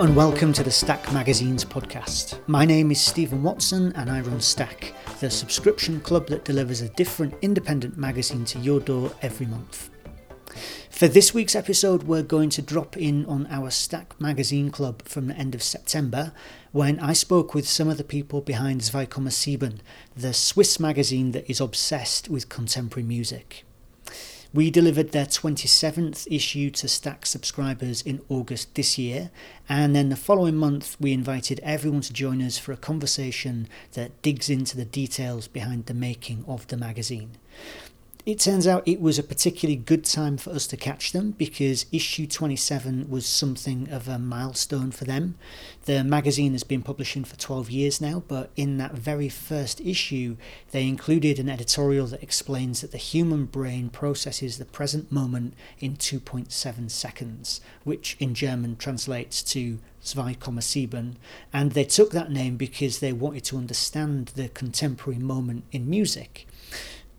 And welcome to the Stack Magazines podcast. My name is Stephen Watson and I run Stack, the subscription club that delivers a different independent magazine to your door every month. For this week's episode, we're going to drop in on our Stack Magazine Club from the end of September when I spoke with some of the people behind Zweikommasieben, the Swiss magazine that is obsessed with contemporary music. We delivered their 27th issue to Stack subscribers in August this year, and then the following month we invited everyone to join us for a conversation that digs into the details behind the making of the magazine. It turns out it was a particularly good time for us to catch them because issue 27 was something of a milestone for them. The magazine has been publishing for 12 years now, but in that very first issue, they included an editorial that explains that the human brain processes the present moment in 2.7 seconds, which in German translates to Sieben, and they took that name because they wanted to understand the contemporary moment in music.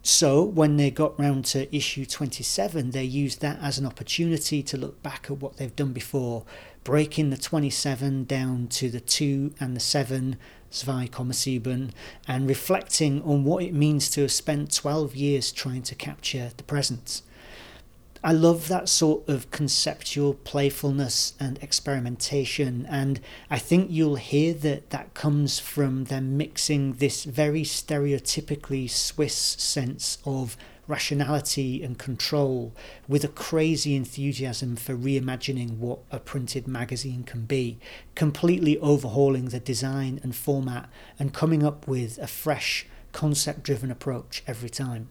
So, when they got round to issue 27, they used that as an opportunity to look back at what they've done before, breaking the 27 down to the 2 and the 7, Sieben, and reflecting on what it means to have spent 12 years trying to capture the present. I love that sort of conceptual playfulness and experimentation, and I think you'll hear that that comes from them mixing this very stereotypically Swiss sense of rationality and control with a crazy enthusiasm for reimagining what a printed magazine can be, completely overhauling the design and format and coming up with a fresh, concept driven approach every time.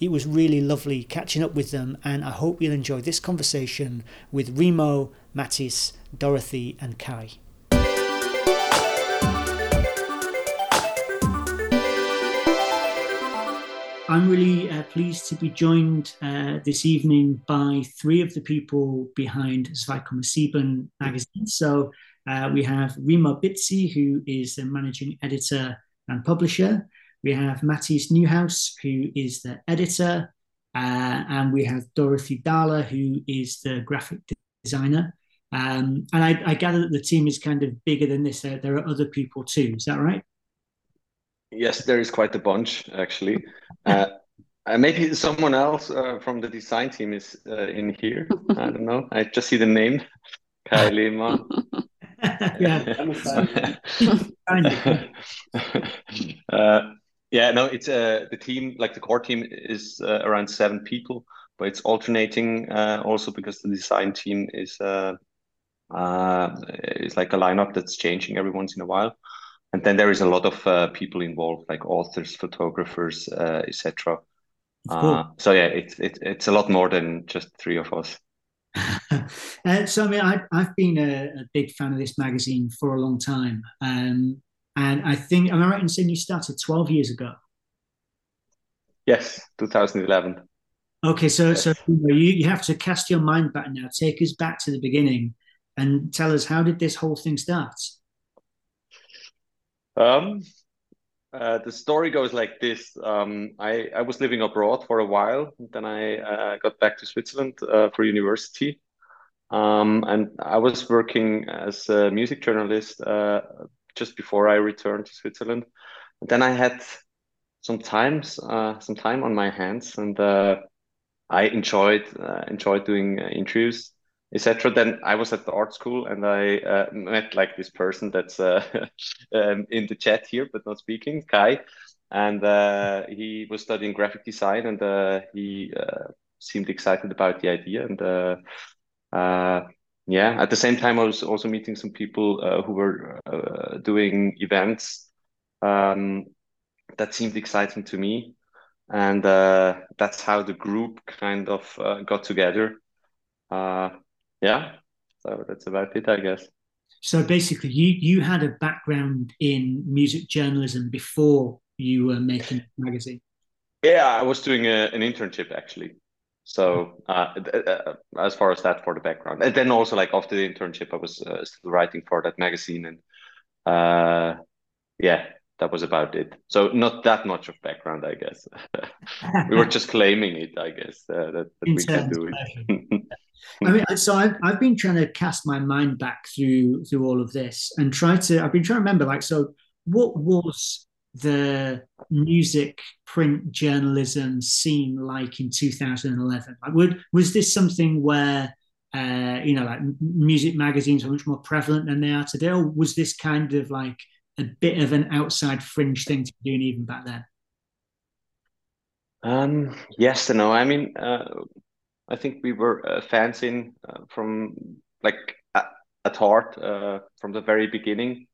It was really lovely catching up with them, and I hope you'll enjoy this conversation with Remo, Mattis, Dorothy, and Kai. I'm really uh, pleased to be joined uh, this evening by three of the people behind Zweikommasieben magazine. So uh, we have Remo Bitzi, who is the managing editor and publisher. We have Mattis Newhouse, who is the editor, uh, and we have Dorothy Dahler, who is the graphic designer. Um, and I, I, gather that the team is kind of bigger than this. There, there, are other people too. Is that right? Yes, there is quite a bunch actually. Uh, maybe someone else uh, from the design team is uh, in here. I don't know. I just see the name, Kai Lehmann. yeah. uh, yeah, no, it's uh, the team, like the core team is uh, around seven people, but it's alternating uh, also because the design team is uh, uh, is like a lineup that's changing every once in a while. And then there is a lot of uh, people involved, like authors, photographers, uh, etc. Uh, so yeah, it's it, it's a lot more than just three of us. uh, so I mean, I, I've been a, a, big fan of this magazine for a long time. Um, and I think, am I right in saying you started 12 years ago? Yes, 2011. Okay, so yes. so you, you have to cast your mind back now. Take us back to the beginning and tell us how did this whole thing start? Um, uh, the story goes like this. Um, I, I was living abroad for a while. Then I uh, got back to Switzerland uh, for university. Um, and I was working as a music journalist uh, just before I returned to Switzerland. And then I had some times, uh, some time on my hands, and uh, I enjoyed uh, enjoyed doing uh, interviews, etc. Then I was at the art school, and I uh, met like this person that's uh, um, in the chat here, but not speaking, Kai, and he was studying graphic design, and he seemed excited about the idea, and yeah at the same time i was also meeting some people uh, who were uh, doing events um, that seemed exciting to me. And uh, that's how the group kind of uh, got together. Uh, yeah so that's about it i guess. So basically you you had a background in music journalism before you were making a magazine? Yeah i was doing a, an internship actually so uh, uh, as far as that for the background, and then also like after the internship, I was uh, still writing for that magazine, and uh, yeah, that was about it. So not that much of background, I guess. we were just claiming it, I guess, uh, that, that we can do it. I mean, so I've, I've been trying to cast my mind back through through all of this and try to. I've been trying to remember, like, so what was the music print journalism scene like in 2011? Like, would, was this something where uh, you know, like music magazines are much more prevalent than they are today, or was this kind of like a bit of an outside fringe thing to be doing even back then? Um, yes and no. I mean, uh, I think we were uh, fans uh, from like at, at heart uh, from the very beginning.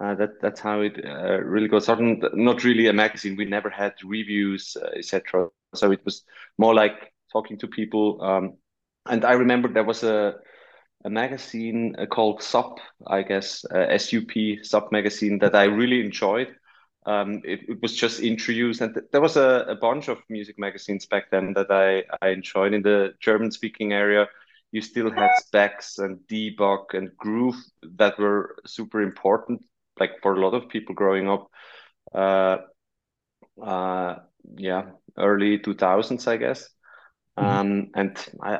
Uh, that that's how it uh, really goes. Not really a magazine. We never had reviews, uh, etc. So it was more like talking to people. Um, and I remember there was a a magazine called SUP, I guess SUP SUP magazine that I really enjoyed. Um, it, it, was just introduced, and th there was a, a, bunch of music magazines back then that I, I enjoyed in the German speaking area. You still had Spex and Debug and Groove that were super important like for a lot of people growing up uh uh yeah early 2000s i guess. Mm-hmm. um and I,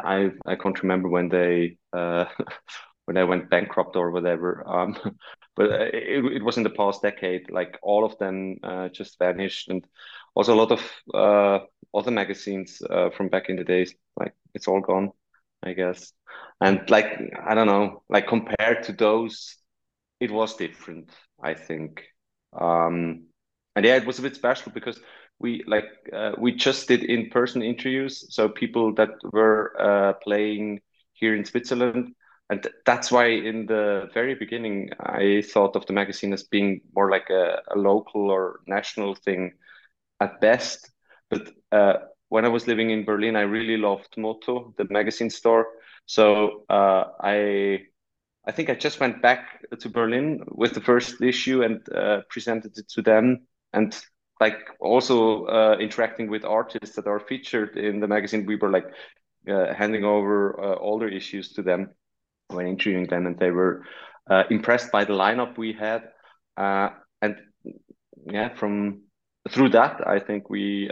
I i can't remember when they uh when i went bankrupt or whatever. Um but it, it was in the past decade like all of them uh, just vanished. And also a lot of uh other magazines uh, from back in the days like it's all gone i guess. And like i don't know like compared to those it was different I think. Um, and yeah, it was a bit special because we like uh, we just did in-person interviews, so people that were uh, playing here in Switzerland, and that's why in the very beginning I thought of the magazine as being more like a, a local or national thing at best. But uh, when I was living in Berlin, I really loved Motto, the magazine store. So uh, I I think I just went back to Berlin with the first issue and uh, presented it to them, and like also uh, interacting with artists that are featured in the magazine. We were like uh, handing over uh, older issues to them when interviewing them, and they were uh, impressed by the lineup we had. Uh, and yeah, from through that, I think we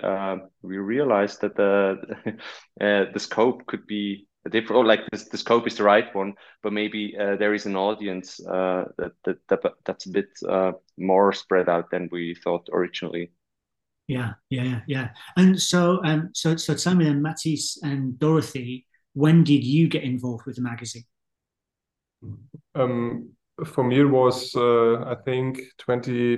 we realized that the the scope could be different or like this, the scope is the right one but maybe uh, there is an audience uh, that, that, that that's a bit uh, more spread out than we thought originally. Yeah yeah yeah and so um so so tell me then Matisse and Dorothy when did you get involved with the magazine? Um for me it was uh, I think 20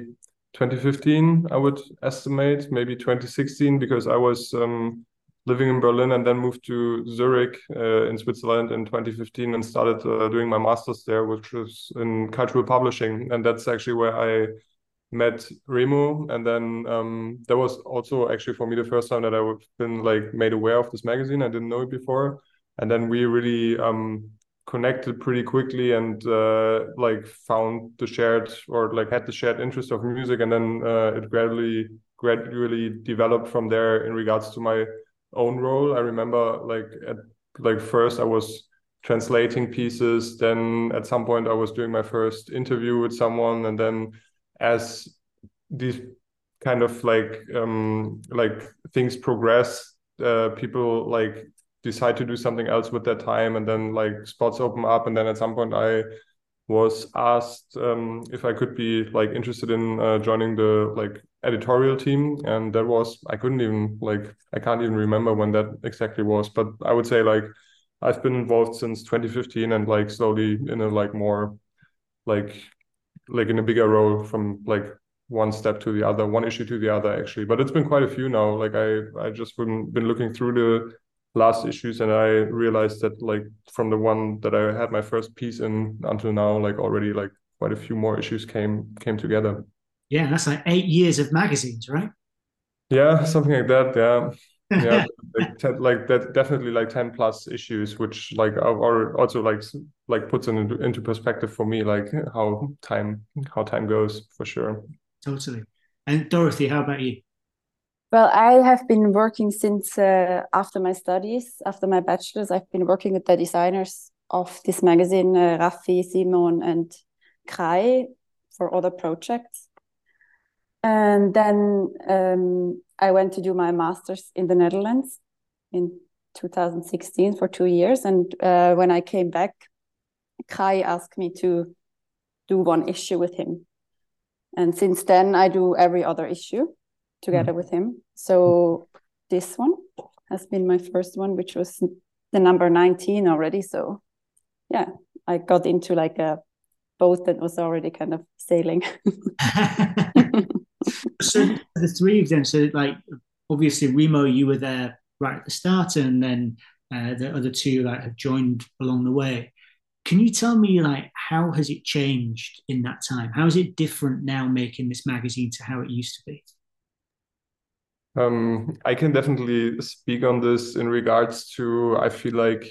2015 I would estimate maybe 2016 because I was um living in Berlin and then moved to Zurich uh, in Switzerland in 2015 and started uh, doing my master's there, which was in cultural publishing. And that's actually where I met Remo. And then um, that was also actually for me the first time that I've been like made aware of this magazine. I didn't know it before. And then we really um, connected pretty quickly and uh, like found the shared or like had the shared interest of music. And then uh, it gradually gradually developed from there in regards to my own role. I remember like at like first I was translating pieces, then at some point I was doing my first interview with someone, and then as these kind of like um like things progress, uh, people like decide to do something else with their time, and then like spots open up, and then at some point I was asked um, if I could be like interested in uh, joining the like editorial team and that was i couldn't even like i can't even remember when that exactly was but i would say like i've been involved since 2015 and like slowly in a like more like like in a bigger role from like one step to the other one issue to the other actually. But it's been quite a few now. Like i i just been been looking through the last issues and i realized that like from the one that i had my first piece in until now like already like quite a few more issues came came together yeah, that's like eight years of magazines, right? Yeah, something like that. Yeah. yeah like, ten, like that definitely like 10 plus issues which like are also like like puts it into, into perspective for me like how time how time goes for sure totally and dorothy how about you well i have been working since uh, after my studies after my bachelor's i've been working with the designers of this magazine uh, Raffi, Simon and Kai for other projects and then um, I went to do my master's in the Netherlands in 2016 for two years. And uh, when I came back, Kai asked me to do one issue with him. And since then, I do every other issue together mm. with him. So this one has been my first one, which was the number 19 already. So yeah, I got into like a boat that was already kind of sailing. so the three of them, so like obviously Remo, you were there right at the start, and then uh, the other two like have joined along the way. Can you tell me like how has it changed in that time? How is it different now making this magazine to how it used to be? Um, I can definitely speak on this in regards to I feel like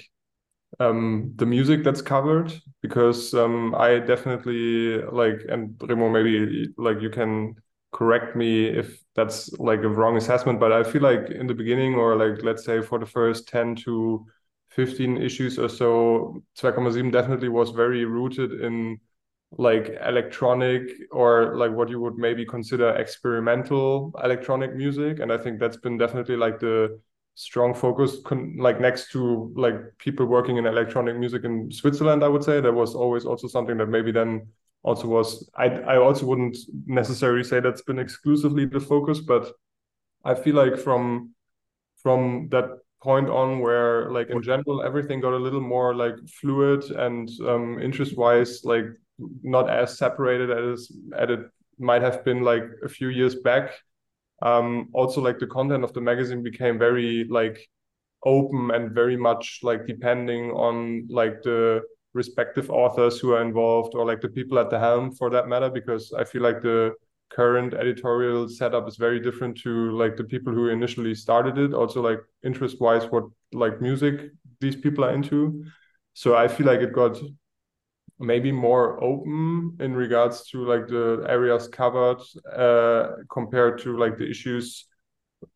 um, the music that's covered because um, I definitely like and Remo maybe like you can correct me if that's like a wrong assessment but I feel like in the beginning or like let's say for the first 10 to 15 issues or so 2,7 definitely was very rooted in like electronic or like what you would maybe consider experimental electronic music. And i think that's been definitely like the strong focus like next to like people working in electronic music in switzerland i would say. That was always also something that maybe then also was i i also wouldn't necessarily say that's been exclusively the focus but i feel like from from that point on where like in general everything got a little more like fluid and um interest wise like not as separated as, as it might have been like a few years back. Um, also, like the content of the magazine became very like open and very much like depending on like the respective authors who are involved or like the people at the helm for that matter because i feel like the current editorial setup is very different to like the people who initially started it. Also like interest wise what like music these people are into. So i feel like it got maybe more open in regards to like the areas covered uh, compared to like the issues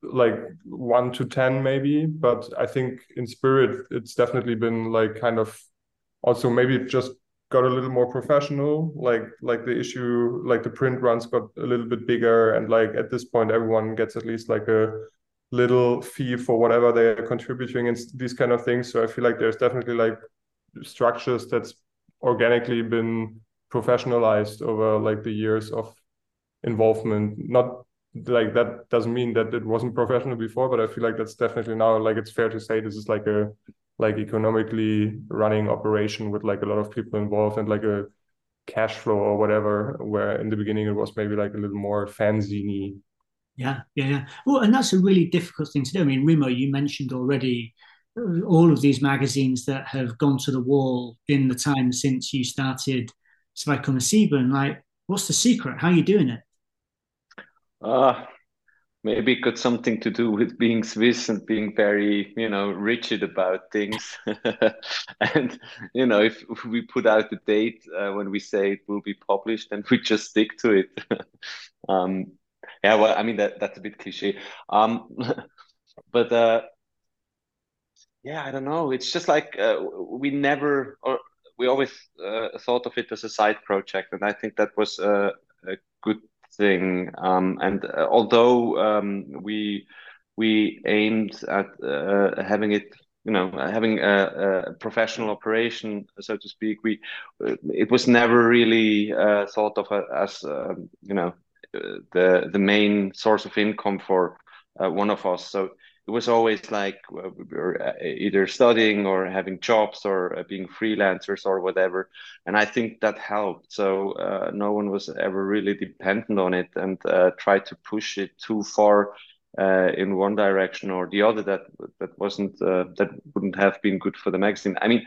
like one to 10 maybe. But i think in spirit it's definitely been like kind of also maybe just got a little more professional like like the issue like the print runs got a little bit bigger and like at this point everyone gets at least like a little fee for whatever they're contributing and these kind of things. So i feel like there's definitely like structures that's organically been professionalized over like the years of involvement. Not like that doesn't mean that it wasn't professional before but i feel like that's definitely now like it's fair to say this is like a like economically running operation with like a lot of people involved and like a cash flow or whatever where in the beginning it was maybe like a little more fanzine yeah yeah yeah well and that's a really difficult thing to do i mean remo you mentioned already all of these magazines that have gone to the wall in the time since you started Sieben. Like, what's the secret? How are you doing it? Uh, maybe it got something to do with being Swiss and being very, you know, rigid about things. and, you know, if, if, we put out the date uh, when we say it will be published, and we just stick to it. um, yeah, well, I mean, that that's a bit cliche. Um, but uh, yeah i don't know it's just like uh, we never or we always uh, thought of it as a side project and i think that was a, a good thing um, and uh, although um, we we aimed at uh, having it you know having a, a, professional operation so to speak we it was never really uh, thought of as um, you know uh, the the main source of income for one of us. So it was always like uh, uh, either studying or having jobs or uh, being freelancers or whatever. And i think that helped. So uh, no one was ever really dependent on it and uh, tried to push it too far uh, in one direction or the other that that wasn't that wouldn't have been good for the magazine. I mean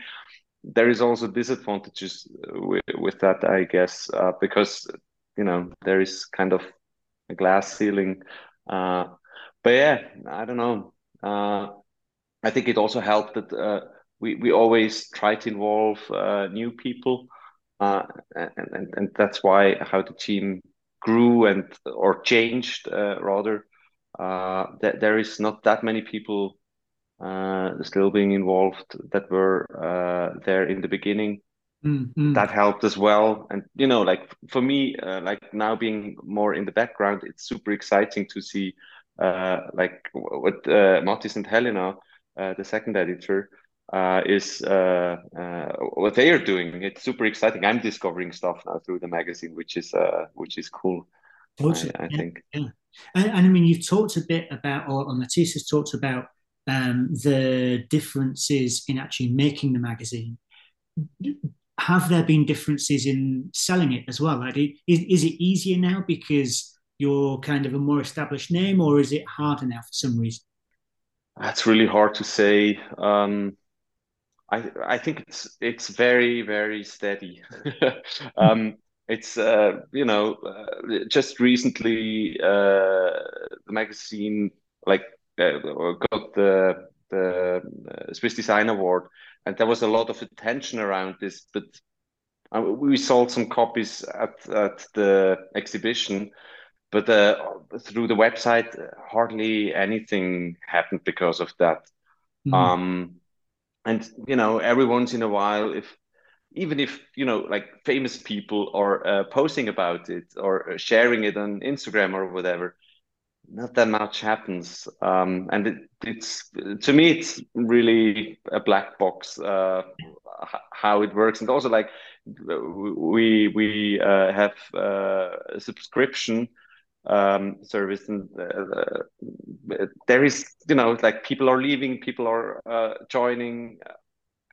there is also disadvantages with, with that i guess because you know there is kind of a glass ceiling but yeah, I don't know. Uh, I think it also helped that uh, we we always try to involve uh, new people, uh, and, and and that's why how the team grew and or changed uh, rather. Uh, that there is not that many people still being involved that were there in the beginning. Mm-hmm. That helped as well, and you know, like for me, like now being more in the background, it's super exciting to see like what uh, Mattis and Helena uh, the second editor, uh, is uh, uh, what they are doing. It's super exciting. I'm discovering stuff now through the magazine, which is uh, which is cool. Totally. I, I yeah, think. Yeah. And, and, I mean, you've talked a bit about, or, or Matisse has talked about um, the differences in actually making the magazine. Have there been differences in selling it as well? Like, is, is it easier now because you're kind of a more established name, or is it harder now for some reason? That's really hard to say. Um, I I think it's it's very very steady. um, it's uh, you know uh, just recently uh, the magazine like uh, got the the uh, Swiss Design Award, and there was a lot of attention around this. But uh, we sold some copies at at the exhibition, but through the website, hardly anything happened because of that. Mm. Um, and you know every once in a while if even if you know like famous people are uh, posting about it or sharing it on instagram or whatever not that much happens um, and it, it's to me it's really a black box uh, how it works and also like we we uh, have uh, a subscription um, service and uh, there is you know like people are leaving people are uh, joining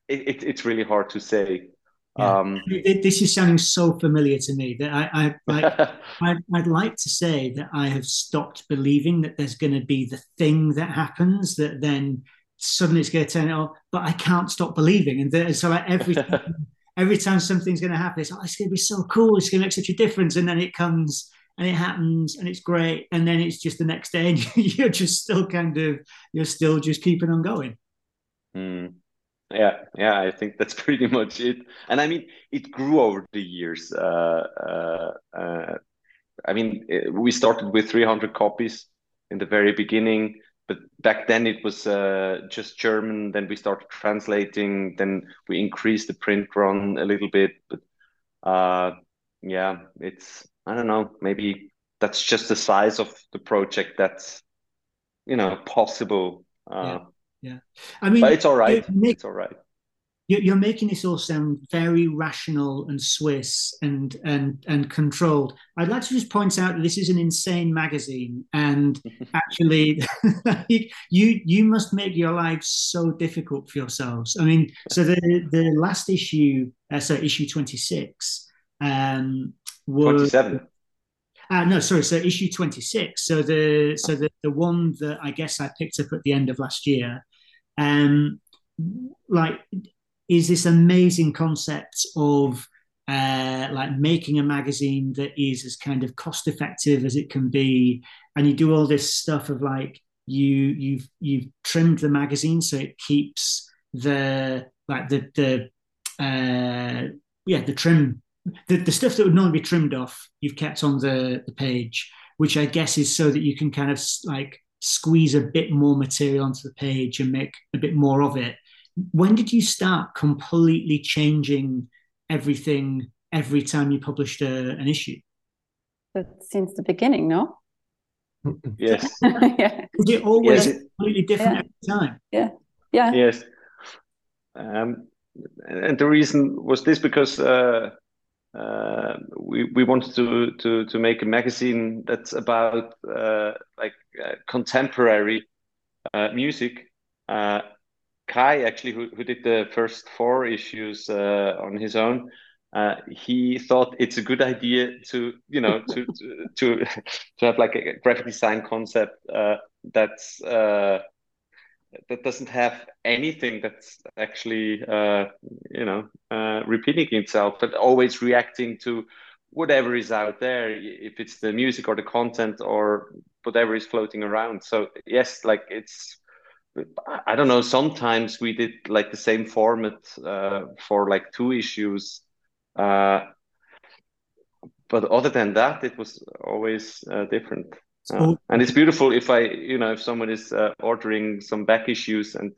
it, it, it's really hard to say yeah. um, this is sounding so familiar to me that I, I, I I'd, I'd, like to say that I have stopped believing that there's going to be the thing that happens that then suddenly it's going to turn off, but I can't stop believing. And the, so like every time, every time something's going to happen, it's, oh, it's going to be so cool. It's going to make such a difference. And then it comes and it happens and it's great and then it's just the next day and you're just still kind of you're still just keeping on going mm. yeah yeah i think that's pretty much it and i mean it grew over the years uh, uh, uh, i mean we started with 300 copies in the very beginning but back then it was uh, just german then we started translating then we increased the print run a little bit but uh, yeah it's I don't know, maybe that's just the size of the project that's you know possible. Uh, yeah. yeah, I mean, but it's all right. Make, it's all right. You're making this all sound very rational and Swiss and and and controlled. I'd like to just point out that this is an insane magazine, and actually, you you must make your lives so difficult for yourselves. I mean, so the the last issue, uh, so issue twenty six, um, 27 uh, no, sorry. So issue twenty six. So the so the the one that I guess I picked up at the end of last year, um, like is this amazing concept of uh, like making a magazine that is as kind of cost effective as it can be, and you do all this stuff of like you you've you've trimmed the magazine so it keeps the like the the uh, yeah the trim the, the stuff that would normally be trimmed off, you've kept on the, the page, which I guess is so that you can kind of like squeeze a bit more material onto the page and make a bit more of it. When did you start completely changing everything every time you published a, an issue? Since the beginning, no? Yes. yeah. Was it always yes. completely different yeah. every time? Yeah. Yeah. Yes. Um, and the reason was this because uh, uh, we we wanted to to to make a magazine that's about uh, like uh, contemporary uh, music. Uh, Kai actually, who who did the first four issues uh, on his own, he thought it's a good idea to you know to to to, to have like a graphic design concept that's that doesn't have anything that's actually uh, you know uh, repeating itself but always reacting to whatever is out there if it's the music or the content or whatever is floating around. So yes like it's i don't know sometimes we did like the same format uh, for like two issues uh, but other than that it was always uh, different uh, and it's beautiful if I, you know, if someone is uh, ordering some back issues and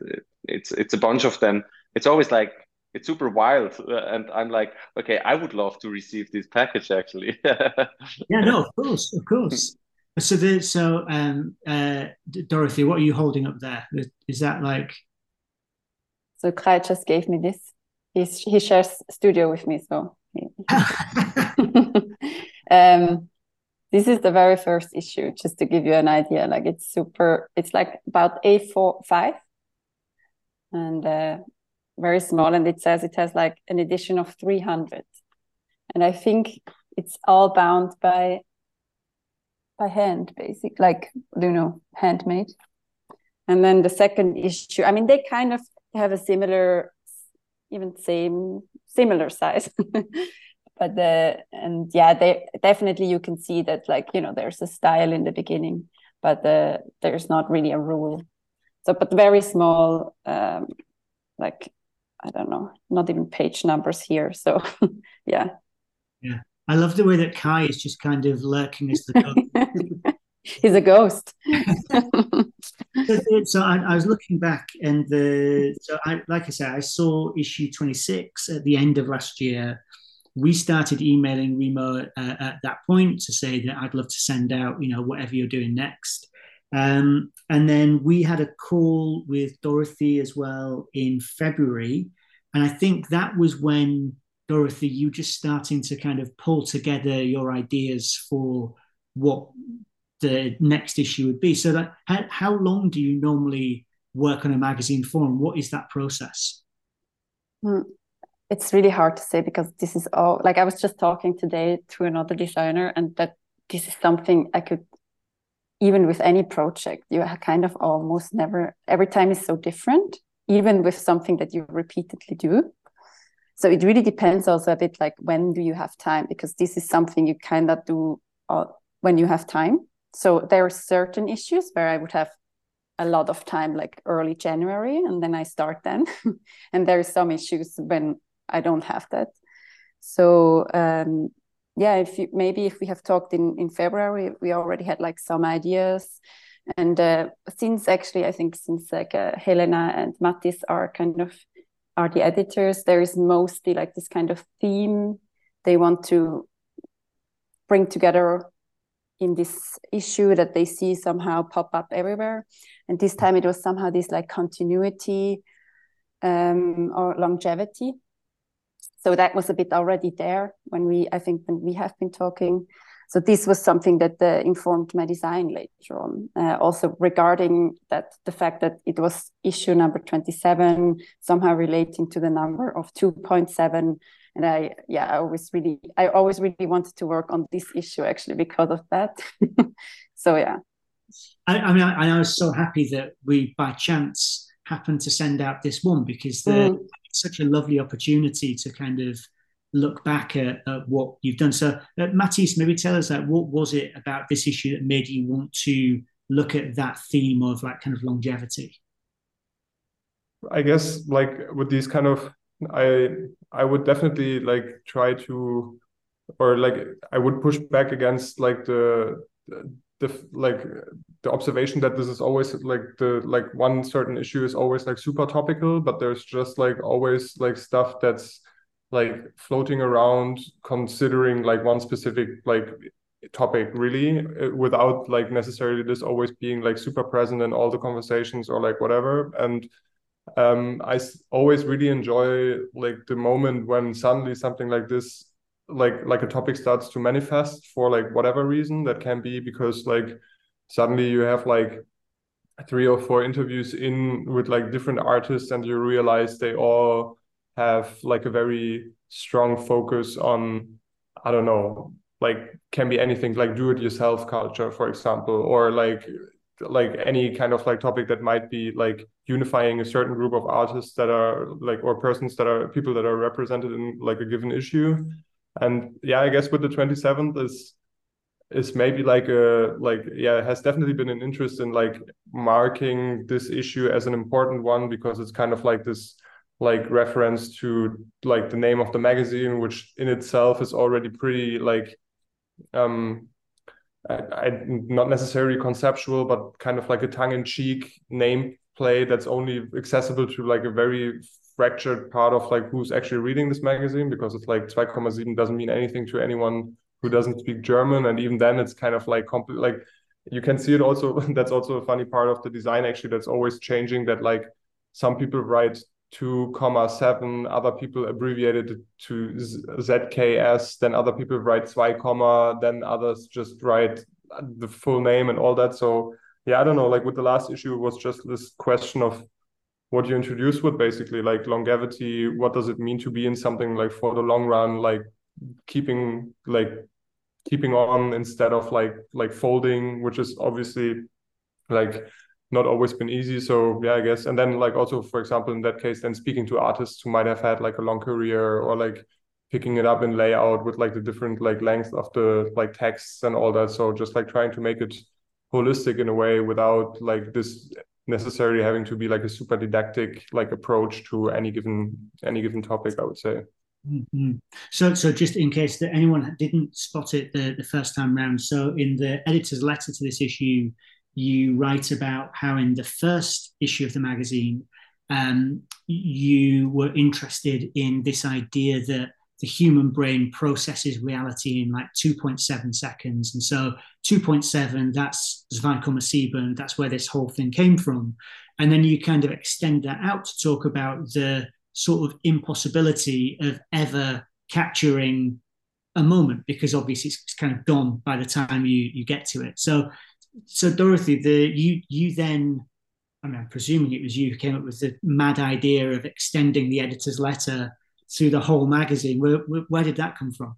it's it's a bunch of them, it's always like it's super wild, uh, and I'm like, okay, I would love to receive this package actually. yeah, no, of course, of course. So, the, so um, uh, Dorothy, what are you holding up there? Is that like So Kai just gave me this. He's, he shares studio with me, so. um, this is the very first issue, just to give you an idea. Like it's super. It's like about A4 five, and uh, very small. And it says it has like an edition of three hundred, and I think it's all bound by by hand, basic, like you know, handmade. And then the second issue, I mean, they kind of have a similar, even same, similar size. but the, and yeah, they definitely, you can see that like, you know, there's a style in the beginning, but the, there's not really a rule. So, but very small, um, like, I don't know, not even page numbers here. So, yeah. Yeah. I love the way that Kai is just kind of lurking as the He's a ghost. so I, I, was looking back, and the so I like I said, I saw issue twenty six at the end of last year. We started emailing Remo uh, at that point to say that I'd love to send out, you know, whatever you're doing next. Um, and then we had a call with Dorothy as well in February, and I think that was when Dorothy, you just starting to kind of pull together your ideas for what the next issue would be. So that how, how long do you normally work on a magazine for and what is that process? It's really hard to say because this is all like I was just talking today to another designer and that this is something I could even with any project you kind of almost never every time is so different even with something that you repeatedly do. So it really depends also a bit like when do you have time? Because this is something you kind of do uh, when you have time. So there are certain issues where I would have a lot of time, like early January, and then I start then. and there are some issues when I don't have that. So um, yeah, if you, maybe if we have talked in in February, we already had like some ideas. And uh, since actually, I think since like uh, Helena and Mattis are kind of are the editors, there is mostly like this kind of theme they want to bring together in this issue that they see somehow pop up everywhere. And this time it was somehow this like continuity um, or longevity. So that was a bit already there when we, I think, when we have been talking. So this was something that uh, informed my design later on. Uh, also regarding that, the fact that it was issue number 27, somehow relating to the number of 2.7 and i yeah i always really i always really wanted to work on this issue actually because of that so yeah I, I mean I, I, was so happy that we by chance happened to send out this one because mm. Such a lovely opportunity to kind of look back at, at what you've done. So uh, Matisse maybe tell us like what was it about this issue that made you want to look at that theme of like kind of longevity? I guess like with these kind of I I would definitely like try to or like I would push back against like the like the observation that this is always like the like one certain issue is always like super topical but there's just like always like stuff that's like floating around considering like one specific like topic really uh, without like necessarily this always being like super present in all the conversations or like whatever. And um, I always really enjoy like the moment when suddenly something like this, like like a topic starts to manifest for like whatever reason. That can be because like suddenly you have like three or four interviews in with like different artists, and you realize they all have like a very strong focus on I don't know like can be anything like do it yourself culture for example or like like any kind of like topic that might be like unifying a certain group of artists that are like or persons that are people that are represented in like a given issue and yeah i guess with the 27th is is maybe like a like yeah has definitely been an interest in like marking this issue as an important one because it's kind of like this like reference to like the name of the magazine which in itself is already pretty like um I, I, not necessarily conceptual, but kind of like a tongue-in-cheek name play that's only accessible to like a very fractured part of like who's actually reading this magazine because it's like 2,7 doesn't mean anything to anyone who doesn't speak German, and even then it's kind of like complete like you can see it also. that's also a funny part of the design actually that's always changing. That like some people write 2 comma 7 other people abbreviated it to zks then other people write 2 comma then others just write the full name and all that so yeah i don't know like with the last issue it was just this question of what you introduced with basically like longevity what does it mean to be in something like for the long run like keeping like keeping on instead of like like folding which is obviously like not always been easy. So yeah i guess. And then like also for example in that case then speaking to artists who might have had like a long career or like picking it up in layout with like the different like length of the like texts and all that. So just like trying to make it holistic in a way without like this necessarily having to be like a super didactic like approach to any given any given topic i would say mm-hmm. so so just in case that anyone didn't spot it the, the first time round so in the editor's letter to this issue you write about how in the first issue of the magazine, um, you were interested in this idea that the human brain processes reality in like 2.7 seconds. And so 2.7, that's Zwei Komma sieben, that's where this whole thing came from. And then you kind of extend that out to talk about the sort of impossibility of ever capturing a moment because obviously it's kind of gone by the time you you get to it. So so Dorothy, the you you then, I mean, I'm presuming it was you who came up with the mad idea of extending the editor's letter through the whole magazine. Where where, did that come from?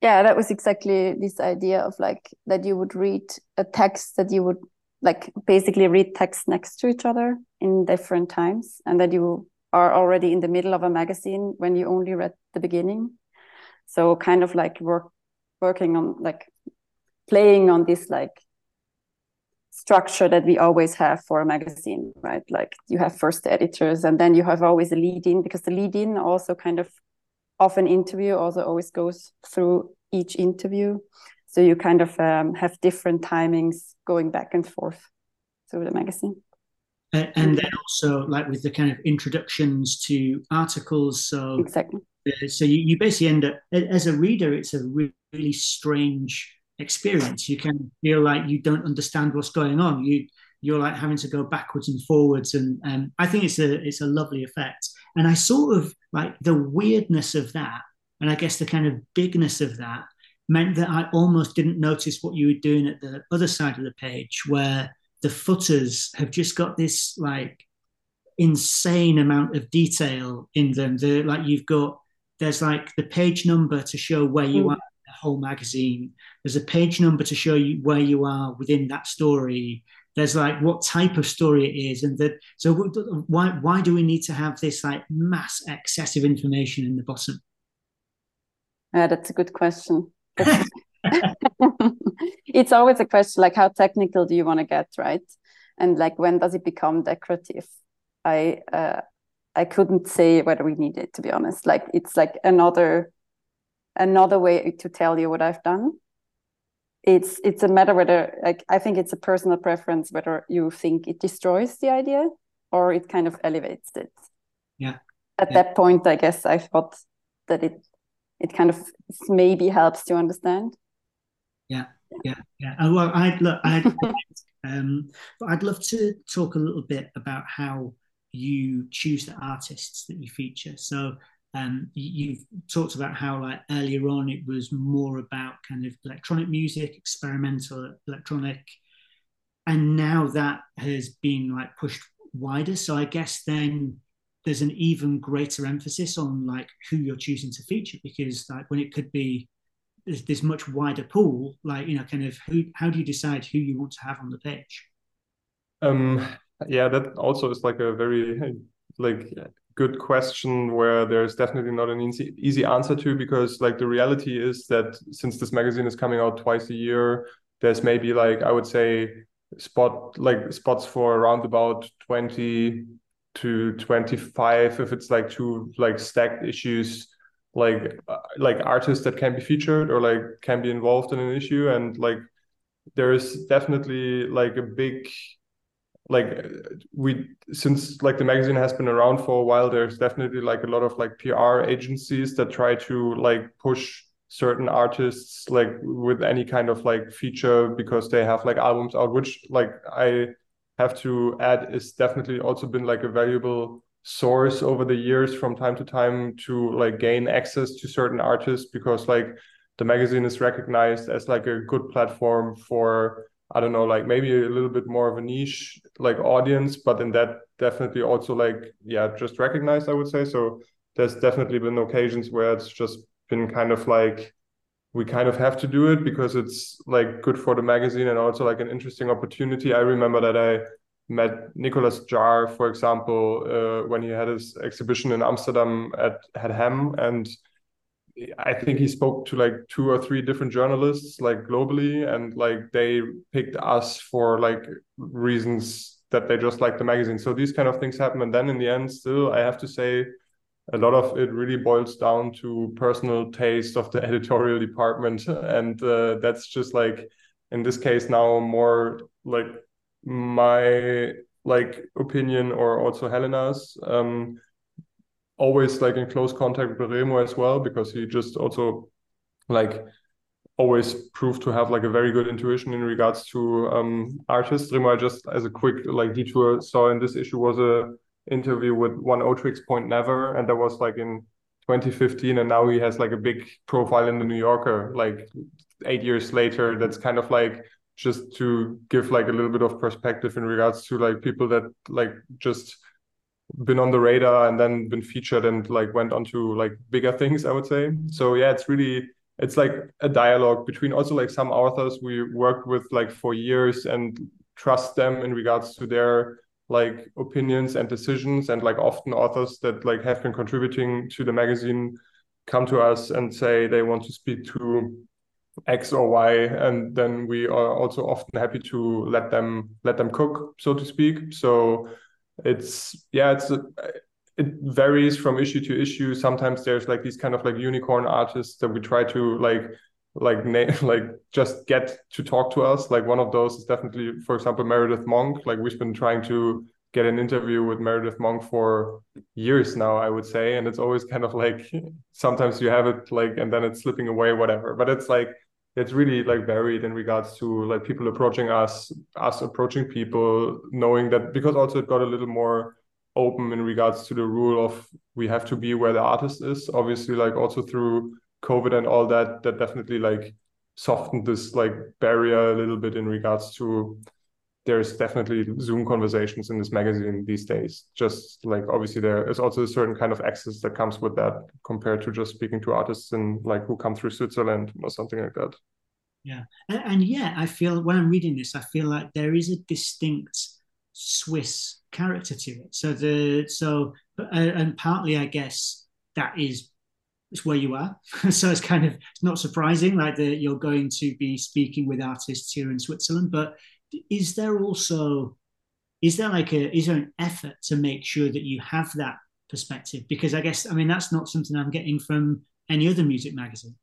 Yeah, that was exactly this idea of like that you would read a text that you would like basically read text next to each other in different times, and that you are already in the middle of a magazine when you only read the beginning. So kind of like work working on like playing on this like structure that we always have for a magazine, right? Like you have first editors and then you have always a lead in because the lead in also kind of of an interview also always goes through each interview. So you kind of um, have different timings going back and forth through the magazine. And, and then also like with the kind of introductions to articles. So exactly. So you, you basically end up as a reader, it's a really strange experience. You can feel like you don't understand what's going on. You you're like having to go backwards and forwards, and um, I think it's a it's a lovely effect. And I sort of like the weirdness of that, and I guess the kind of bigness of that meant that I almost didn't notice what you were doing at the other side of the page, where the footers have just got this like insane amount of detail in them. The like you've got there's like the page number to show where you mm. are whole magazine. There's a page number to show you where you are within that story. There's like what type of story it is, and that. So why why do we need to have this like mass excessive information in the bottom? Yeah, that's a good question. it's always a question like how technical do you want to get, right? And like when does it become decorative? I uh, I couldn't say whether we need it to be honest. Like it's like another another way to tell you what I've done. It's it's a matter whether like I think it's a personal preference whether you think it destroys the idea or it kind of elevates it. Yeah. At yeah. that point, I guess I thought that it it kind of maybe helps to understand. Yeah, yeah, yeah. Oh, well, I'd look, I'd, um, but I'd love to talk a little bit about how you choose the artists that you feature. So um, you've talked about how like earlier on it was more about kind of electronic music, experimental electronic, and now that has been like pushed wider. So I guess then there's an even greater emphasis on like who you're choosing to feature because like when it could be there's this much wider pool, like you know, kind of who how do you decide who you want to have on the page? Um, yeah, that also is like a very like good question where there's definitely not an easy easy answer to because like the reality is that since this magazine is coming out twice a year there's maybe like i would say spot like spots for around about 20 to 25 if it's like two like stacked issues like uh, like artists that can be featured or like can be involved in an issue. And like there is definitely like a big like we since like the magazine has been around for a while there's definitely like a lot of like pr agencies that try to like push certain artists like with any kind of like feature because they have like albums out which like i have to add is definitely also been like a valuable source over the years from time to time to like gain access to certain artists because like the magazine is recognized as like a good platform for I don't know, like maybe a little bit more of a niche like audience, but in that definitely also like yeah, just recognized, I would say. So there's definitely been occasions where it's just been kind of like we kind of have to do it because it's like good for the magazine and also like an interesting opportunity. I remember that I met Nicolas Jaar, for example, uh, when he had his exhibition in Amsterdam at Het Hem, and I think he spoke to like two or three different journalists, like globally, and like they picked us for like reasons that they just like the magazine. So these kind of things happen, and then in the end, still, I have to say, a lot of it really boils down to personal taste of the editorial department, and uh, that's just like in this case now more like my like opinion or also Helena's. Um, always like in close contact with Remo as well because he just also like always proved to have like a very good intuition in regards to um artists. Remo, I just as a quick like detour saw in this issue was a interview with Oneohtrix Point Never, and that was like in 2015, and now he has like a big profile in the New Yorker, like eight years later. That's kind of like just to give like a little bit of perspective in regards to like people that like just been on the radar and then been featured and like went on to like bigger things i would say. So yeah it's really it's like a dialogue between also like some authors we worked with like for years and trust them in regards to their like opinions and decisions. And like often authors that like have been contributing to the magazine come to us and say they want to speak to X or Y, and then we are also often happy to let them let them cook, so to speak. So it's yeah, it's it varies from issue to issue. Sometimes there's like these kind of like unicorn artists that we try to like like na- like just get to talk to us. Like one of those is definitely, for example, Meredith Monk. Like we've been trying to get an interview with Meredith Monk for years now, I would say. And it's always kind of like sometimes you have it like and then it's slipping away, whatever. But it's like it's really like varied in regards to like people approaching us, us approaching people, knowing that because also it got a little more open in regards to the rule of we have to be where the artist is. Obviously, like also through COVID and all that, that definitely like softened this like barrier a little bit in regards to there's definitely Zoom conversations in this magazine these days. Just like obviously there is also a certain kind of access that comes with that compared to just speaking to artists and like who come through Switzerland or something like that. Yeah, and, and yeah, I feel when I'm reading this, I feel like there is a distinct Swiss character to it. So the so uh, and partly I guess that is it's where you are. so it's kind of not surprising like that you're going to be speaking with artists here in Switzerland, but is there also is there like a is there an effort to make sure that you have that perspective? Because i guess i mean that's not something i'm getting from any other music magazine.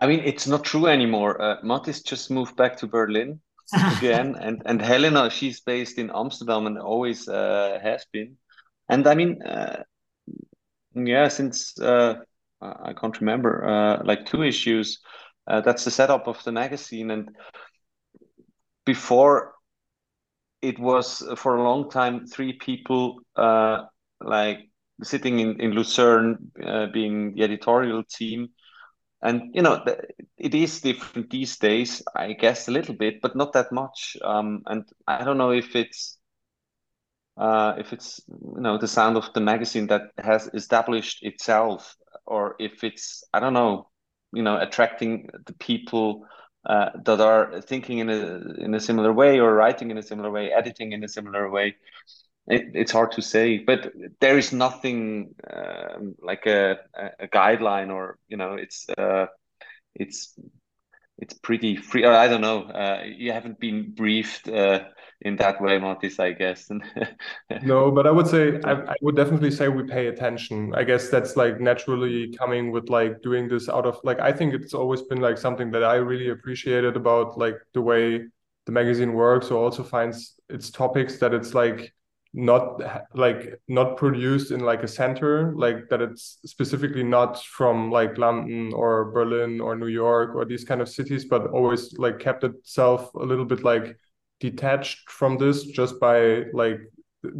I mean it's not true anymore. Uh, Mathis just moved back to berlin again and and helena she's based in amsterdam and always uh, has been. And i mean uh, yeah since uh, i can't remember uh, like two issues uh, that's the setup of the magazine. And before it was for a long time three people uh, like sitting in, in Lucerne uh, being the editorial team. And, you know, it is different these days, I guess a little bit, but not that much. Um, and I don't know if it's, uh, if it's, you know, the sound of the magazine that has established itself or if it's, I don't know, you know, attracting the people uh, that are thinking in a in a similar way or writing in a similar way, editing in a similar way. It, it's hard to say, but there is nothing uh, like a, a guideline or you know it's uh, it's it's pretty free. I don't know. Uh, you haven't been briefed uh, in that way, Mathis, I guess. no, but I would say I, I, would definitely say we pay attention. I guess that's like naturally coming with like doing this out of like I think it's always been like something that I really appreciated about like the way the magazine works or also finds its topics that it's like not like not produced in like a center like that it's specifically not from like london or berlin or new york or these kind of cities but always like kept itself a little bit like detached from this just by like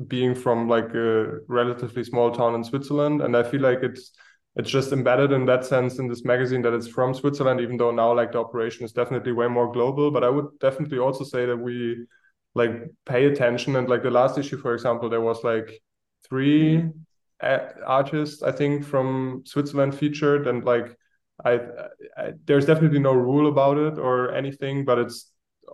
being from like a relatively small town in Switzerland, and I feel like it's it's just embedded in that sense in this magazine that it's from Switzerland, even though now like the operation is definitely way more global. But I would definitely also say that we like pay attention. And like the last issue, for example, there was like three artists I think from Switzerland featured, and like I, I there's definitely no rule about it or anything, but it's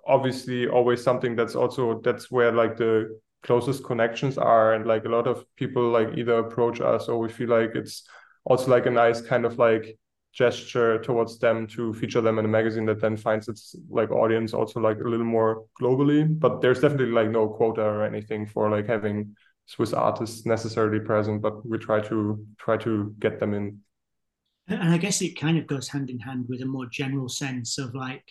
obviously always something that's also that's where like the closest connections are. And like a lot of people like either approach us or we feel like it's also like a nice kind of like gesture towards them to feature them in a magazine that then finds its like audience also like a little more globally. But there's definitely like no quota or anything for like having swiss artists necessarily present but we try to try to get them in. And i guess it kind of goes hand in hand with a more general sense of like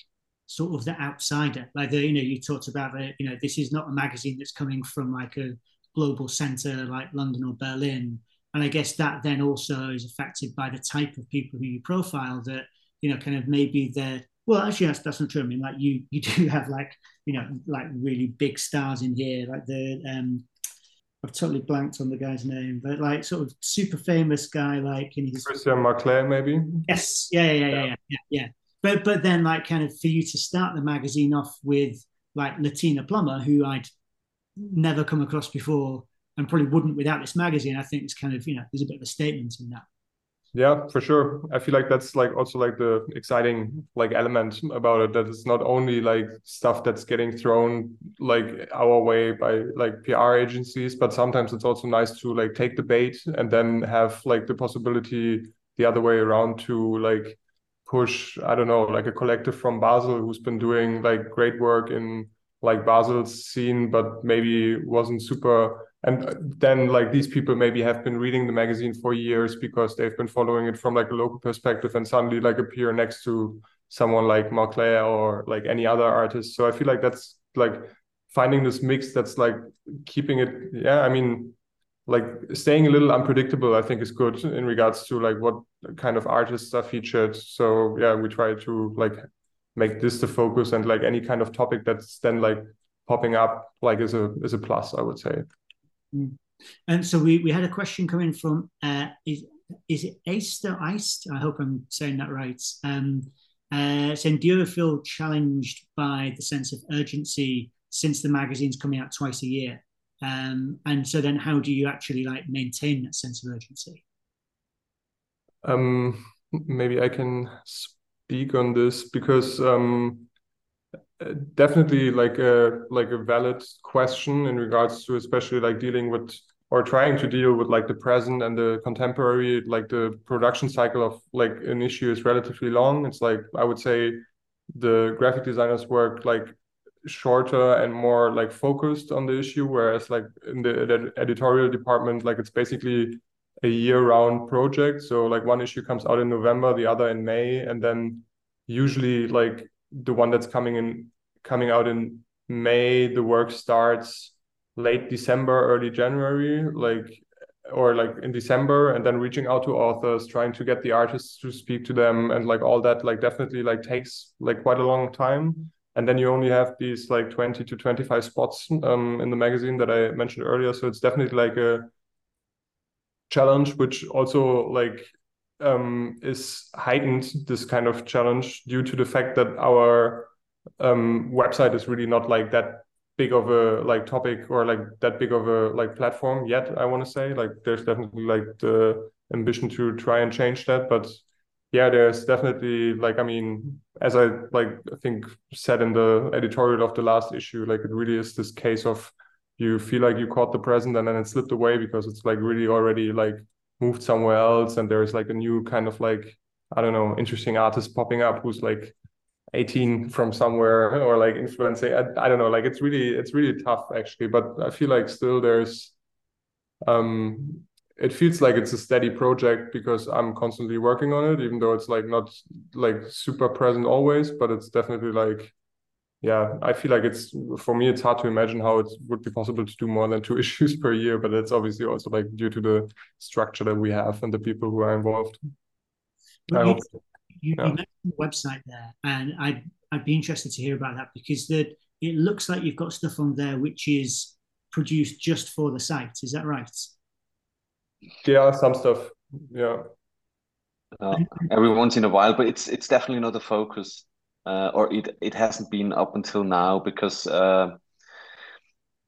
sort of the outsider like the you know you talked about the you know this is not a magazine that's coming from like a global center like london or berlin and I guess that then also is affected by the type of people who you profile that, you know, kind of maybe they're, well, actually, that's, that's not true. I mean, like you, you do have like, you know, like really big stars in here, like the, um, I've totally blanked on the guy's name, but like sort of super famous guy, like in his Christian Marclay, maybe. Yes, yeah, yeah, yeah, yeah, yeah, yeah, yeah. But but then like kind of for you to start the magazine off with like Latina Plummer, who I'd never come across before, and probably wouldn't without this magazine. I think it's kind of you know there's a bit of a statement in that. Yeah, for sure. I feel like that's like also like the exciting like element about it that it's not only like stuff that's getting thrown like our way by like PR agencies, but sometimes it's also nice to like take the bait and then have like the possibility the other way around to like push I don't know like a collective from Basel who's been doing like great work in like Basel's scene, but maybe wasn't super and then like these people maybe have been reading the magazine for years because they've been following it from like a local perspective and suddenly like appear next to someone like Marclay or like any other artist. So I feel like that's like finding this mix that's like keeping it yeah, I mean like staying a little unpredictable i think is good in regards to like what kind of artists are featured so yeah we try to like make this the focus and like any kind of topic that's then like popping up like is a is a plus i would say Mm. And so we, we had a question coming from uh, is is it Easter Iced? I hope I'm saying that right. Um, uh, saying, do you ever feel challenged by the sense of urgency since the magazine's coming out twice a year? Um, and so then, how do you actually like maintain that sense of urgency? Um, maybe I can speak on this because um, definitely like a like a valid question in regards to especially like dealing with or trying to deal with like the present and the contemporary like the production cycle of like an issue is relatively long it's like i would say the graphic designers work like shorter and more like focused on the issue whereas like in the, editorial department like it's basically a year round project so like one issue comes out in november the other in may and then usually like the one that's coming in coming out in May. The work starts late December, early January, like or like in December, and then reaching out to authors, trying to get the artists to speak to them, and like all that, like definitely like takes like quite a long time. And then you only have these like twenty to twenty five spots um, in the magazine that I mentioned earlier. So it's definitely like a challenge, which also like um, is heightened this kind of challenge due to the fact that our um, website is really not like that big of a like topic or like that big of a like platform yet i want to say like there's definitely like the ambition to try and change that but yeah there's definitely like i mean as i like i think said in the editorial of the last issue like it really is this case of you feel like you caught the present and then it slipped away because it's like really already like moved somewhere else and there's like a new kind of like i don't know interesting artist popping up who's like 18 from somewhere or like influencing I, I don't know like it's really it's really tough actually but i feel like still there's um it feels like it's a steady project because i'm constantly working on it even though it's like not like super present always but it's definitely like yeah i feel like it's for me it's hard to imagine how it would be possible to do more than two issues per year but it's obviously also like due to the structure that we have and the people who are involved I hope you, yeah. you mentioned the website there, and I'd I'd be interested to hear about that because that it looks like you've got stuff on there which is produced just for the site. Is that right? Yeah, some stuff. Yeah. Uh, every once in a while, but it's it's definitely not a focus, uh, or it it hasn't been up until now because uh,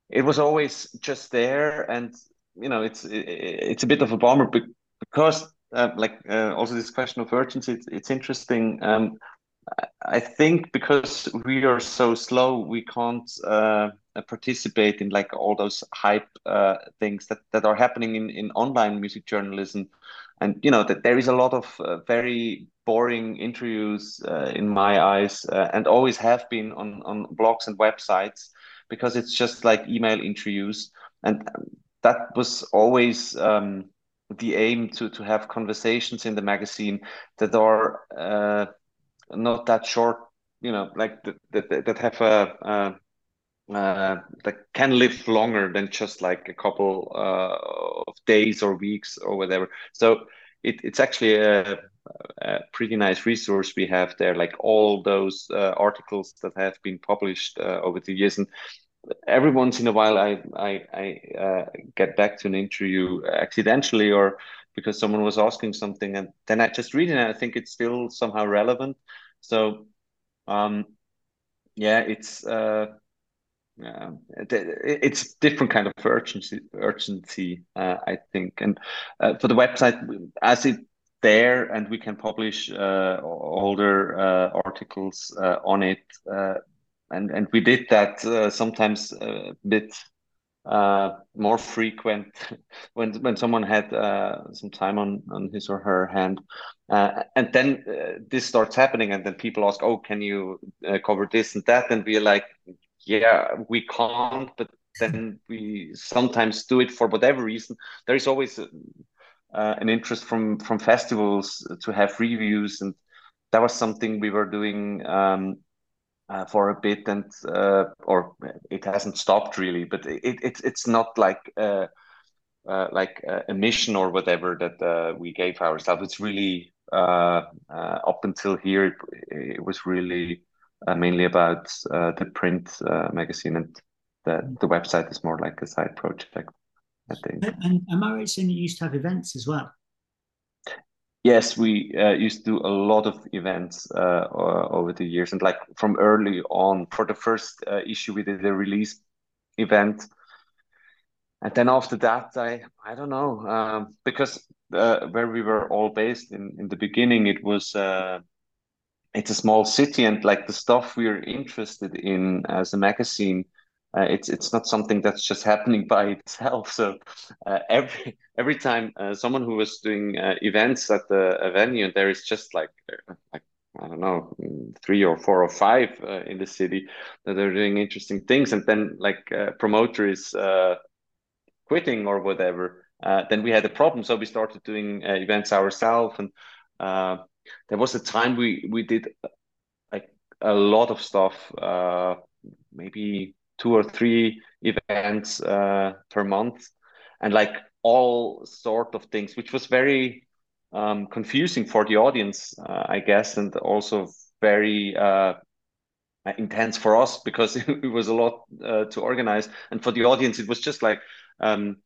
it was always just there, and you know it's it, it's a bit of a bummer because uh, like uh, also this question of urgency, it's, it's interesting. Um, I think because we are so slow, we can't uh, participate in like all those hype uh, things that, that are happening in, in online music journalism. And you know that there is a lot of uh, very boring interviews uh, in my eyes, uh, and always have been on on blogs and websites because it's just like email interviews, and that was always. Um, the aim to to have conversations in the magazine that are uh, not that short, you know, like that that, that have a, uh, that can live longer than just like a couple uh, of days or weeks or whatever. So it, it's actually a, a, pretty nice resource we have there, like all those uh, articles that have been published uh, over the years. And every once in a while, I I, I uh, get back to an interview accidentally or because someone was asking something and then I just read it and I think it's still somehow relevant. So um, yeah, it's uh, yeah, it's different kind of urgency urgency uh, I think and uh, for the website as it there and we can publish uh, older uh, articles uh, on it uh, and and we did that sometimes a bit uh, more frequent when when someone had uh, some time on on his or her hand, uh, and then uh, this starts happening, and then people ask, "Oh, can you uh, cover this and that?" And we're like, "Yeah, we can't," but then we sometimes do it for whatever reason. There is always uh, an interest from from festivals to have reviews, and that was something we were doing. Um, uh, for a bit and uh, or it hasn't stopped really but it, it it's not like uh, uh like a mission or whatever that uh, we gave ourselves. It's really uh, up until here it, it was really mainly about the print magazine and the, the website is more like a side project I think. And, and am I right saying you used to have events as well Yes, we uh, used to do a lot of events uh, over the years, and like from early on, for the first uh, issue, we did a release event, and then after that, I I don't know um, because uh, where we were all based in in the beginning, it was uh, it's a small city, and like the stuff we are interested in as a magazine uh, it's it's not something that's just happening by itself. So uh, every every time uh, someone who was doing uh, events at the venue, there is just like uh, like I don't know three or four or five uh, in the city that are doing interesting things, and then like promoter is quitting or whatever. then we had a problem, so we started doing events ourselves, and there was a time we we did like a lot of stuff. maybe two or three events uh, per month and like all sort of things which was very um, confusing for the audience uh, i guess and also very uh, intense for us because it was a lot uh, to organize. And for the audience it was just like um,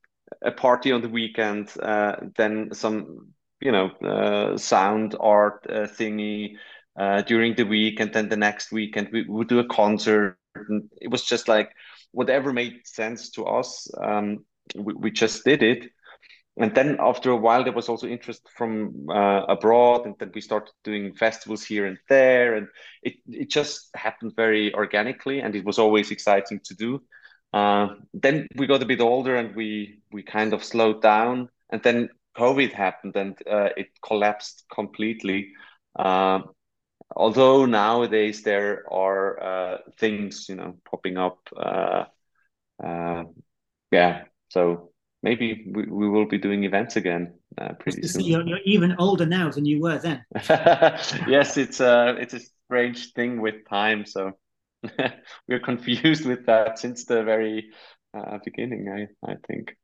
a party on the weekend uh, then some you know uh, sound art thingy during the week and then the next weekend we would do a concert and it was just like whatever made sense to us um, we, we, just did it. And then after a while there was also interest from uh, abroad and then we started doing festivals here and there and it, it just happened very organically and it was always exciting to do. Uh, then we got a bit older and we we kind of slowed down and then covid happened and uh, it collapsed completely. Uh, although nowadays there are uh, things you know popping up uh, uh, yeah. So maybe we, we will be doing events again uh, pretty soon. you're, you're, even older now than you were then. Yes it's a uh, it's a strange thing with time so we're confused with that since the very uh, beginning i i think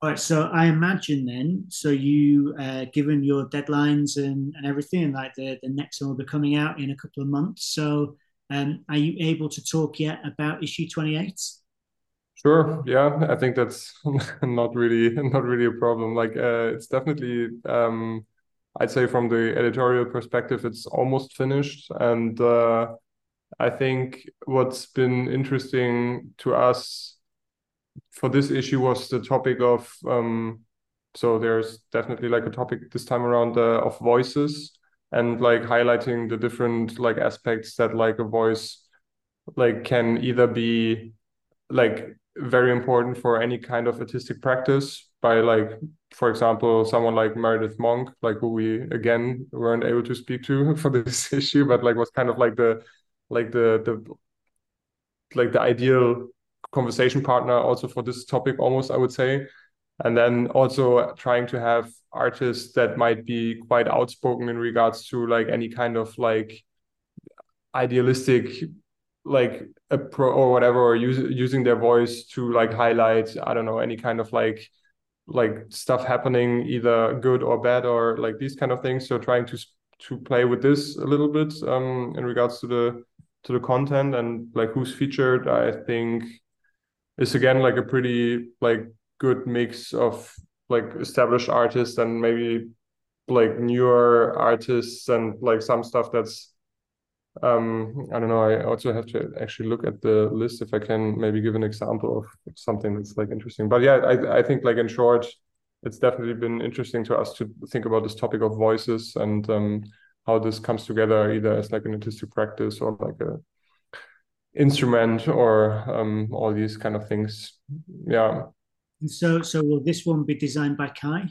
all right, so I imagine then, so you, uh, given your deadlines and, and everything, like the, the next one will be coming out in a couple of months. So, um, are you able to talk yet about issue 28? Sure. Yeah, I think that's not really not really a problem. Like, uh, it's definitely um, I'd say from the editorial perspective, it's almost finished, and uh, I think what's been interesting to us for this issue was the topic of um, so there's definitely like a topic this time around uh, of voices and like highlighting the different like aspects that like a voice like can either be like very important for any kind of artistic practice by like for example someone like meredith monk like who we again weren't able to speak to for this issue but like was kind of like the like the the like the ideal conversation partner also for this topic almost i would say. And then also trying to have artists that might be quite outspoken in regards to like any kind of like idealistic like a pro or whatever or use, using their voice to like highlight i don't know any kind of like like stuff happening either good or bad or like these kind of things. So trying to to play with this a little bit um in regards to the to the content and like who's featured i think is again like a pretty like good mix of like established artists and maybe like newer artists and like some stuff that's um i don't know. I also have to actually look at the list if i can maybe give an example of something that's like interesting. But yeah i i think like in short it's definitely been interesting to us to think about this topic of voices and um how this comes together either as like an artistic practice or like a instrument or um all these kind of things yeah and so so will this one be designed by kai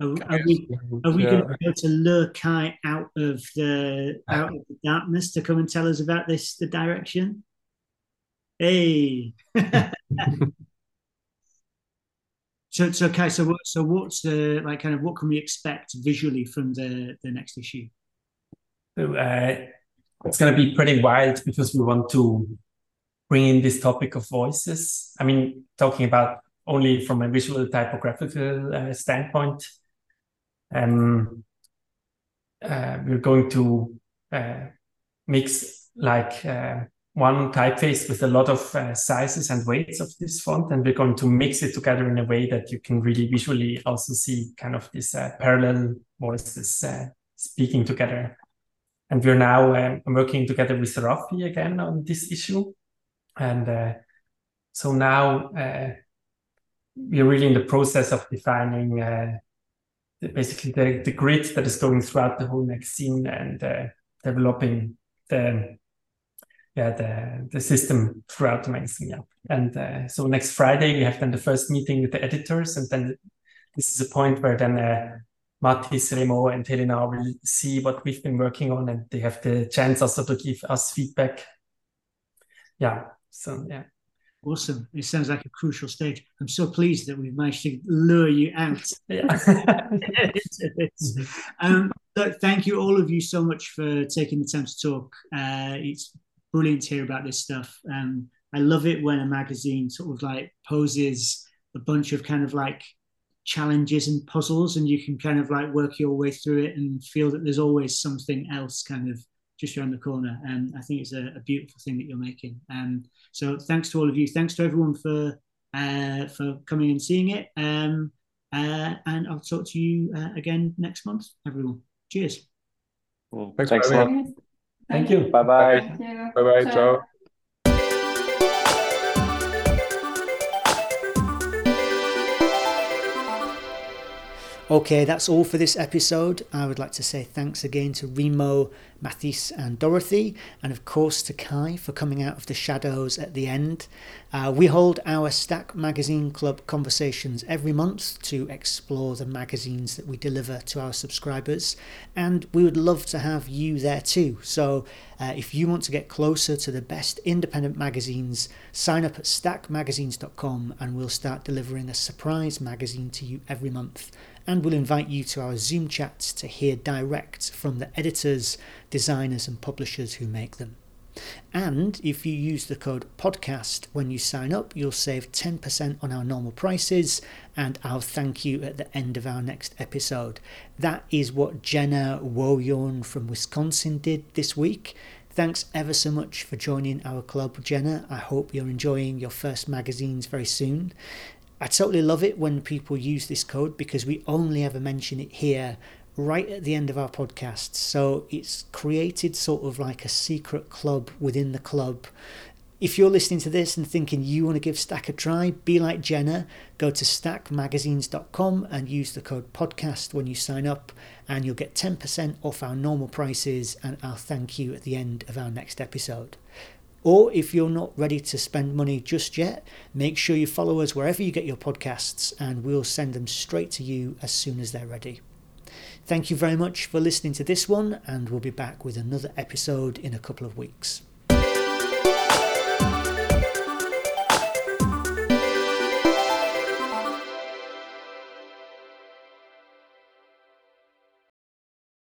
are, are we, are we yeah. going to be able to lure Kai out of the out of the darkness to come and tell us about this the direction? Hey. so so Kai, so what so what's the like kind of what can we expect visually from the the next issue? So, uh, it's going to be pretty wild because we want to bring in this topic of voices. I mean, talking about only from a visual typographical uh, standpoint um, uh, we're going to uh, mix like uh, one typeface with a lot of uh, sizes and weights of this font, and we're going to mix it together in a way that you can really visually also see kind of these uh, parallel voices speaking together. And we're now um, working together with Rafi again on this issue, and so now we're really in the process of defining basically the, the grid that is going throughout the whole magazine and uh, developing the yeah the the system throughout the magazine yeah. And uh, so next friday we have then the first meeting with the editors. And then this is a point where then Mathis, Remo, and Helena will see what we've been working on, and they have the chance also to give us feedback. Yeah, so yeah. Awesome. It sounds like a crucial stage. I'm so pleased that we've managed to lure you out. um, look, thank you, all of you, so much for taking the time to talk. Uh, it's brilliant to hear about this stuff. Um, I love it when a magazine sort of like poses a bunch of kind of like challenges and puzzles, and you can kind of like work your way through it and feel that there's always something else kind of just around the corner. And I think it's a, a beautiful thing that you're making. Um, so thanks to all of you. Thanks to everyone for uh, for coming and seeing it. Um, uh, and I'll talk to you uh, again next month, everyone. Cheers. Well, thanks, thanks a lot. Thank you. Bye bye. Bye bye. Ciao. Okay, that's all for this episode. I would like to say thanks again to Remo, Mathis, and Dorothy, and of course to Kai for coming out of the shadows at the end. Uh, we hold our Stack Magazine Club conversations every month to explore the magazines that we deliver to our subscribers, and we would love to have you there too. So, uh, if you want to get closer to the best independent magazines, sign up at stackmagazines.com and we'll start delivering a surprise magazine to you every month and we'll invite you to our Zoom chats to hear direct from the editors, designers, and publishers who make them. And if you use the code podcast when you sign up, you'll save 10% on our normal prices, and I'll thank you at the end of our next episode. That is what Jenna Woyon from Wisconsin did this week. Thanks ever so much for joining our club, Jenna. I hope you're enjoying your first magazines very soon. I totally love it when people use this code because we only ever mention it here right at the end of our podcast. So it's created sort of like a secret club within the club if you're listening to this and thinking you want to give Stack a try, be like Jenna. Go to stackmagazines.com and use the code podcast when you sign up, and you'll get 10% off our normal prices. And I'll thank you at the end of our next episode. Or if you're not ready to spend money just yet, make sure you follow us wherever you get your podcasts, and we'll send them straight to you as soon as they're ready. Thank you very much for listening to this one, and we'll be back with another episode in a couple of weeks.